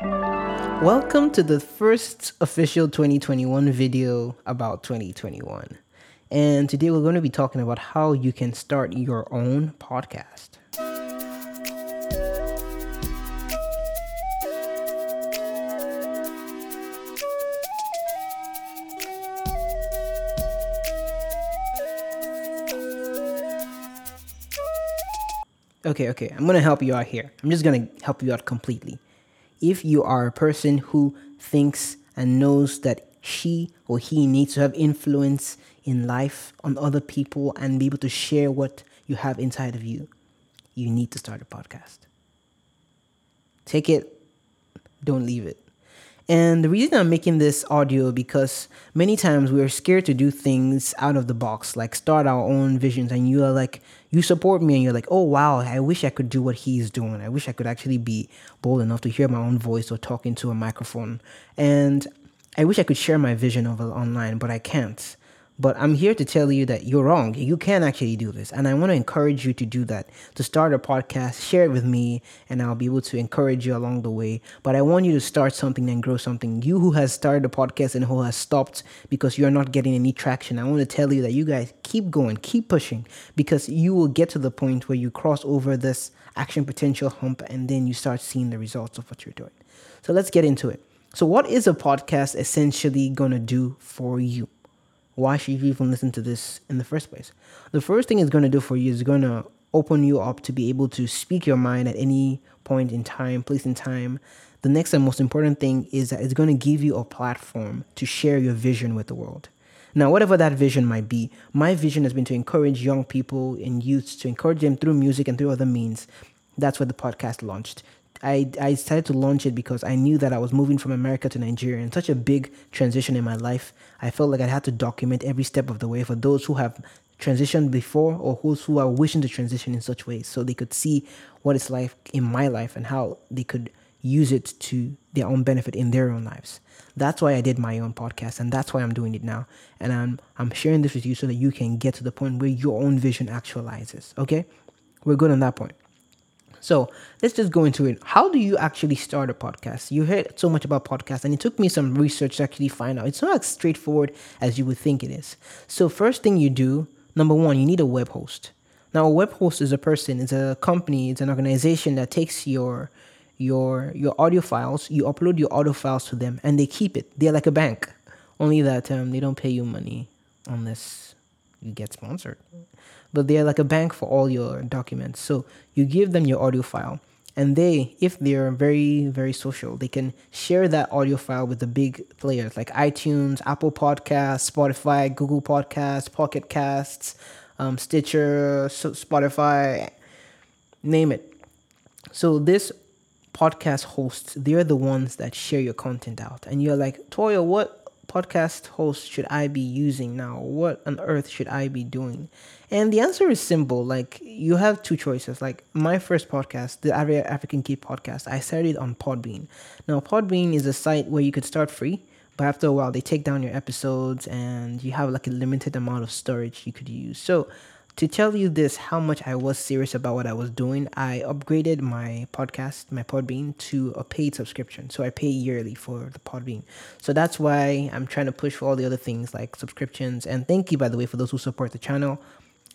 Welcome to the first official 2021 video about 2021. And today we're going to be talking about how you can start your own podcast. Okay, okay, I'm gonna help you out here. I'm just gonna help you out completely. If you are a person who thinks and knows that she or he needs to have influence in life on other people and be able to share what you have inside of you, you need to start a podcast. Take it, don't leave it. And the reason I'm making this audio because many times we're scared to do things out of the box, like start our own visions, and you are like, you support me, and you're like, oh wow, I wish I could do what he's doing. I wish I could actually be bold enough to hear my own voice or talk into a microphone. And I wish I could share my vision of online, but I can't. But I'm here to tell you that you're wrong. You can actually do this. And I want to encourage you to do that, to start a podcast, share it with me, and I'll be able to encourage you along the way. But I want you to start something and grow something. You who has started a podcast and who has stopped because you're not getting any traction, I want to tell you that you guys keep going, keep pushing, because you will get to the point where you cross over this action potential hump and then you start seeing the results of what you're doing. So let's get into it. So, what is a podcast essentially going to do for you? Why should you even listen to this in the first place? The first thing it's going to do for you is going to open you up to be able to speak your mind at any point in time, place in time. The next and most important thing is that it's going to give you a platform to share your vision with the world. Now, whatever that vision might be, my vision has been to encourage young people and youths, to encourage them through music and through other means. That's where the podcast launched. I, I decided to launch it because I knew that I was moving from America to Nigeria and such a big transition in my life. I felt like I had to document every step of the way for those who have transitioned before or those who are wishing to transition in such ways so they could see what it's like in my life and how they could use it to their own benefit in their own lives. That's why I did my own podcast and that's why I'm doing it now. And I'm I'm sharing this with you so that you can get to the point where your own vision actualizes. Okay? We're good on that point. So let's just go into it. How do you actually start a podcast? You heard so much about podcasts, and it took me some research to actually find out. It's not as straightforward as you would think it is. So, first thing you do, number one, you need a web host. Now, a web host is a person, it's a company, it's an organization that takes your your your audio files, you upload your audio files to them, and they keep it. They're like a bank, only that um, they don't pay you money unless you get sponsored but they're like a bank for all your documents. So you give them your audio file, and they, if they're very, very social, they can share that audio file with the big players like iTunes, Apple Podcasts, Spotify, Google Podcasts, Pocket Casts, um, Stitcher, Spotify, name it. So this podcast hosts, they're the ones that share your content out. And you're like, Toya, what podcast host should I be using now? What on earth should I be doing? And the answer is simple. Like you have two choices. Like my first podcast, the African Kid podcast, I started on Podbean. Now Podbean is a site where you could start free, but after a while they take down your episodes and you have like a limited amount of storage you could use. So to tell you this, how much I was serious about what I was doing, I upgraded my podcast, my Podbean, to a paid subscription. So I pay yearly for the Podbean. So that's why I'm trying to push for all the other things like subscriptions. And thank you, by the way, for those who support the channel.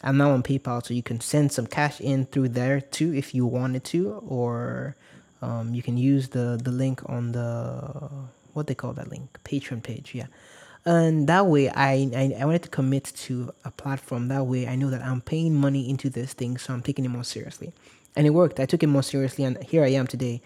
I'm now on PayPal, so you can send some cash in through there too if you wanted to, or um, you can use the the link on the what they call that link Patreon page. Yeah and that way I, I i wanted to commit to a platform. That way i know that i'm paying money into this thing so i'm taking it more seriously. And it worked. I took it more seriously and here i am today.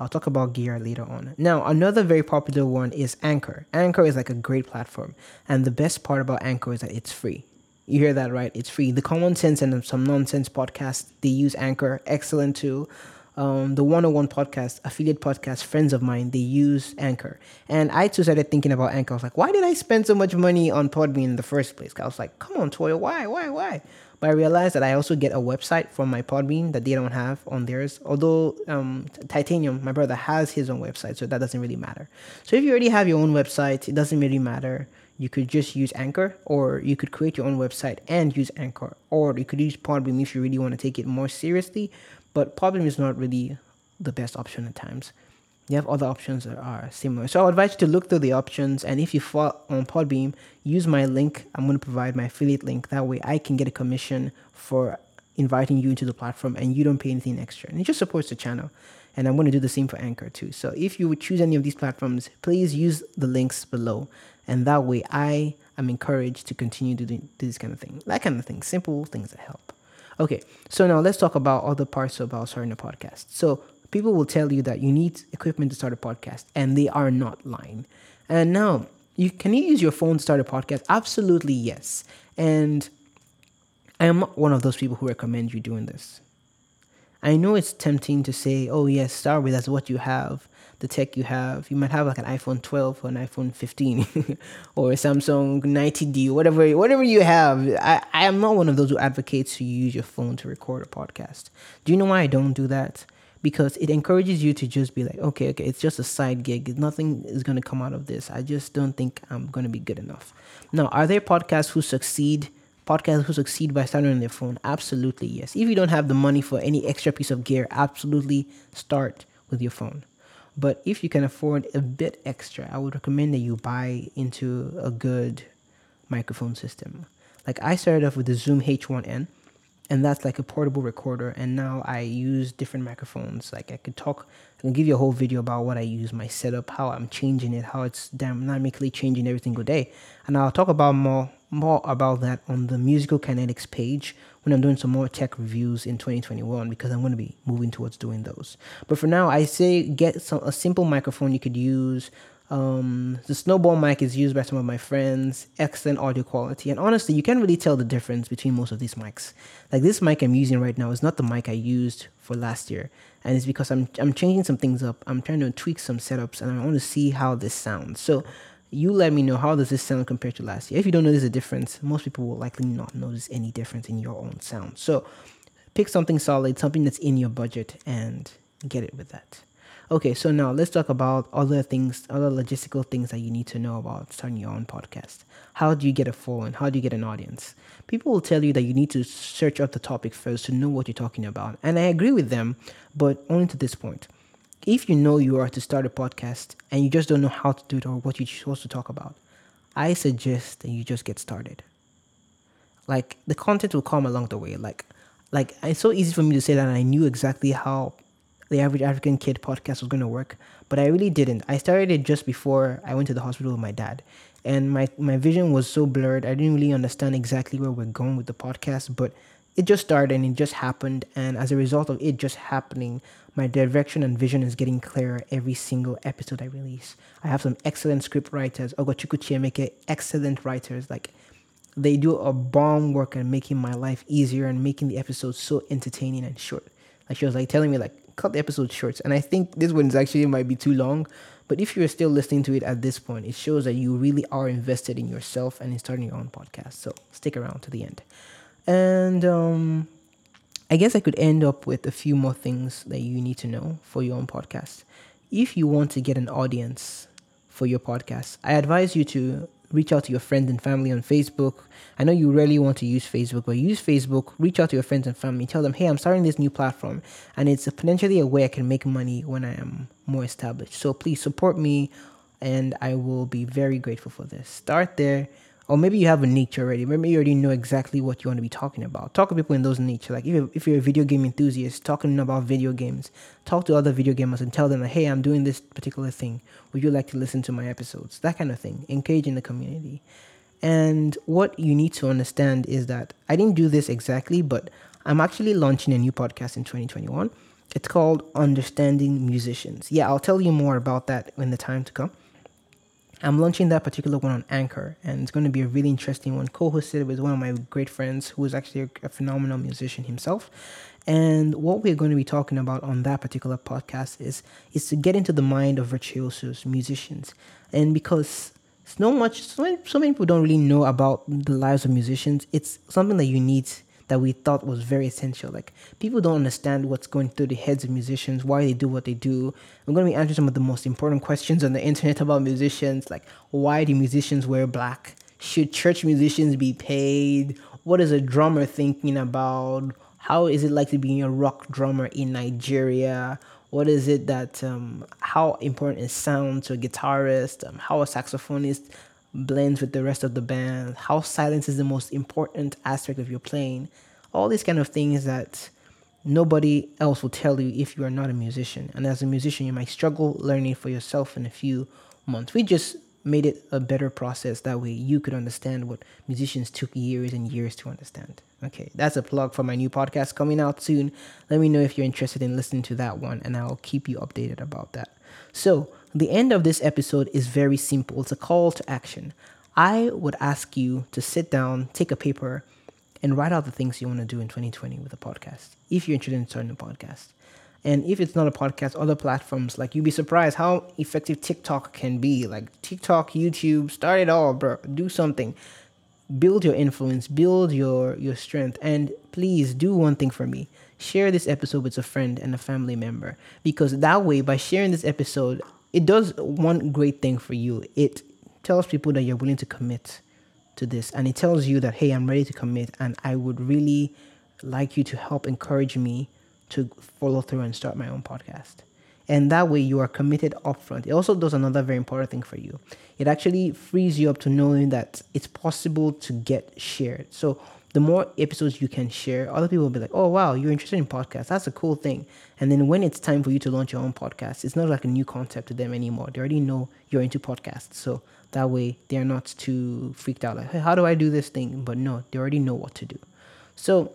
I'll talk about gear later on. Now another very popular one is anchor. Anchor is like a great platform and the best part about anchor is that it's free. You hear that right? It's free. The common sense and some nonsense podcast they use anchor. Excellent too um, the 101 podcast, affiliate podcast, friends of mine, they use Anchor. And I too started thinking about Anchor. I was like, why did I spend so much money on Podbean in the first place? I was like, come on, Toya, why, why, why? But I realized that I also get a website from my Podbean that they don't have on theirs. Although um, Titanium, my brother, has his own website, so that doesn't really matter. So if you already have your own website, it doesn't really matter. You could just use Anchor, or you could create your own website and use Anchor, or you could use Podbean if you really want to take it more seriously but Podbean is not really the best option at times. you have other options that are similar. So I would advise you to look through the options, and if you fall on Podbean, use my link. I'm going to provide my affiliate link. That way, I can get a commission for inviting you into the platform, and you don't pay anything extra, and it just supports the channel. And I'm going to do the same for Anchor too. So if you would choose any of these platforms, please use the links below, and that way, I am encouraged to continue to do this kind of thing, that kind of thing, simple things that help. Okay, so now let's talk about other parts about starting a podcast. So people will tell you that you need equipment to start a podcast, and they are not lying. And now, you can you use your phone to start a podcast? Absolutely yes. And I am not one of those people who recommend you doing this. I know it's tempting to say, "Oh yes, start with that's what you have." The tech you have. You might have like an iPhone 12 or an iPhone 15 or a Samsung 90D, whatever whatever you have. I, I am not one of those who advocates to use your phone to record a podcast. Do you know why I don't do that? Because it encourages you to just be like, okay, okay, it's just a side gig. Nothing is going to come out of this. I just don't think I'm going to be good enough. Now, are there podcasts who succeed? Podcasts who succeed by starting on their phone? Absolutely, yes. If you don't have the money for any extra piece of gear, absolutely start with your phone. But if you can afford a bit extra, I would recommend that you buy into a good microphone system. Like I started off with the Zoom H1n, and that's like a portable recorder. And now I use different microphones. Like I could talk, I can give you a whole video about what I use, my setup, how I'm changing it, how it's dynamically changing every single day. And I'll talk about more more about that on the musical kinetics page when I'm doing some more tech reviews in 2021 because I'm going to be moving towards doing those. But for now, I say get some a simple microphone you could use. Um, the snowball mic is used by some of my friends. Excellent audio quality, and honestly, you can't really tell the difference between most of these mics. Like this mic I'm using right now is not the mic I used for last year, and it's because I'm I'm changing some things up. I'm trying to tweak some setups, and I want to see how this sounds. So you let me know how does this sound compared to last year. If you don't notice a difference, most people will likely not notice any difference in your own sound. So pick something solid, something that's in your budget, and get it with that. Okay, so now let's talk about other things, other logistical things that you need to know about starting your own podcast. How do you get a following? How do you get an audience? People will tell you that you need to search up the topic first to know what you're talking about. And I agree with them, but only to this point if you know you are to start a podcast and you just don't know how to do it or what you're supposed to talk about, I suggest that you just get started. Like the content will come along the way. Like, like it's so easy for me to say that I knew exactly how the average African kid podcast was going to work, but I really didn't. I started it just before I went to the hospital with my dad, and my my vision was so blurred. I didn't really understand exactly where we're going with the podcast, but it just started and it just happened, and as a result of it just happening, my direction and vision is getting clearer every single episode I release. I have some excellent script writers, Ogochukwu Chiemeke, excellent writers. Like they do a bomb work at making my life easier and making the episodes so entertaining and short. Like she was like telling me like cut the episode short. And I think this one's actually might be too long. But if you're still listening to it at this point, it shows that you really are invested in yourself and in starting your own podcast. So stick around to the end. And um I guess I could end up with a few more things that you need to know for your own podcast. If you want to get an audience for your podcast, I advise you to reach out to your friends and family on Facebook. I know you rarely want to use Facebook, but use Facebook, reach out to your friends and family, tell them, hey, I'm starting this new platform, and it's potentially a way I can make money when I am more established. So please support me, and I will be very grateful for this. Start there or maybe you have a niche already. Maybe you already know exactly what you want to be talking about. Talk to people in those niche. Like if you're, if you're a video game enthusiast, talking about video games, talk to other video gamers and tell them, hey, I'm doing this particular thing. Would you like to listen to my episodes? That kind of thing. Engage in the community. And what you need to understand is that I didn't do this exactly, but I'm actually launching a new podcast in 2021. It's called Understanding Musicians. Yeah, I'll tell you more about that in the time to come. I'm launching that particular one on Anchor, and it's going to be a really interesting one. Co-hosted with one of my great friends, who is actually a, a phenomenal musician himself. And what we're going to be talking about on that particular podcast is is to get into the mind of virtuosos, musicians, and because so much, so many, so many people don't really know about the lives of musicians. It's something that you need that we thought was very essential. Like people don't understand what's going through the heads of musicians, why they do what they do. I'm going to be answering some of the most important questions on the internet about musicians, like why do musicians wear black? Should church musicians be paid? What is a drummer thinking about? How is it like to be a rock drummer in Nigeria? What is it that, um, how important is sound to a guitarist? Um, how a saxophonist blends with the rest of the band? How silence is the most important aspect of your playing? All these kind of things that nobody else will tell you if you are not a musician. And as a musician, you might struggle learning for yourself in a few months. We just made it a better process. That way you could understand what musicians took years and years to understand. Okay, that's a plug for my new podcast coming out soon. Let me know if you're interested in listening to that one, and I'll keep you updated about that. So, the end of this episode is very simple it's a call to action. I would ask you to sit down, take a paper, and write out the things you want to do in 2020 with a podcast if you're interested in starting a podcast. And if it's not a podcast, other platforms, like you'd be surprised how effective TikTok can be. Like TikTok, YouTube, start it all, bro. Do something. Build your influence, build your your strength, and please do one thing for me. Share this episode with a friend and a family member because that way, by sharing this episode, it does one great thing for you. It tells people that you're willing to commit to this, and it tells you that hey, I'm ready to commit, and I would really like you to help encourage me to follow through and start my own podcast. And that way you are committed upfront. It also does another very important thing for you. It actually frees you up to knowing that it's possible to get shared. So the more episodes you can share, other people will be like, oh, wow, you're interested in podcasts. That's a cool thing. And then when it's time for you to launch your own podcast, it's not like a new concept to them anymore. They already know you're into podcasts. So that way they're not too freaked out like, hey, how do I do this thing? But no, they already know what to do. So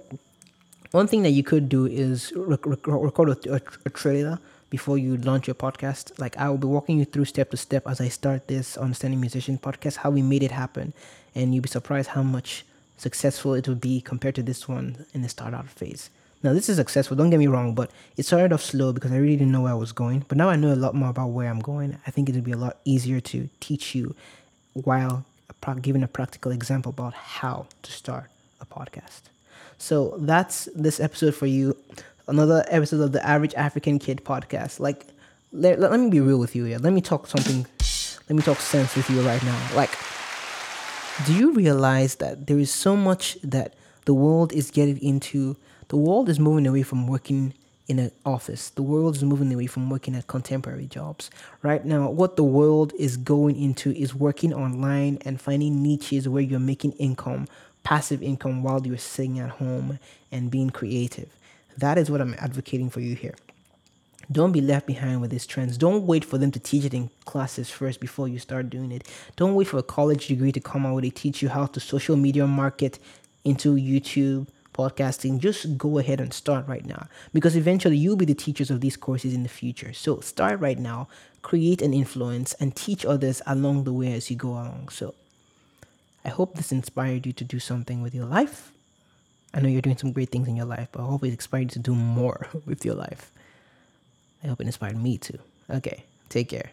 one thing that you could do is rec- rec- record a, a, a, trailer before you launch your podcast. Like I will be walking you through step to step as I start this Understanding Musician podcast, how we made it happen, and you'll be surprised how much successful it would be compared to this one in the start out phase. Now this is successful. Don't get me wrong, but it started off slow because I really didn't know where I was going. But now I know a lot more about where I'm going. I think it would be a lot easier to teach you while giving a practical example about how to start a podcast. So that's this episode for you. Another episode of the Average African Kid podcast. Like, let, let, let me be real with you here. Let me talk something, let me talk sense with you right now. Like, do you realize that there is so much that the world is getting into? The world is moving away from working in an office. The world is moving away from working at contemporary jobs. Right now, what the world is going into is working online and finding niches where you're making income passive income while you're sitting at home and being creative. That is what I'm advocating for you here. Don't be left behind with these trends. Don't wait for them to teach it in classes first before you start doing it. Don't wait for a college degree to come out where they teach you how to social media market into YouTube, podcasting. Just go ahead and start right now because eventually you'll be the teachers of these courses in the future. So start right now, create an influence, and teach others along the way as you go along. So I hope this inspired you to do something with your life. I know you're doing some great things in your life, but I hope it inspired you to do more with your life. I hope it inspired me too. Okay, take care.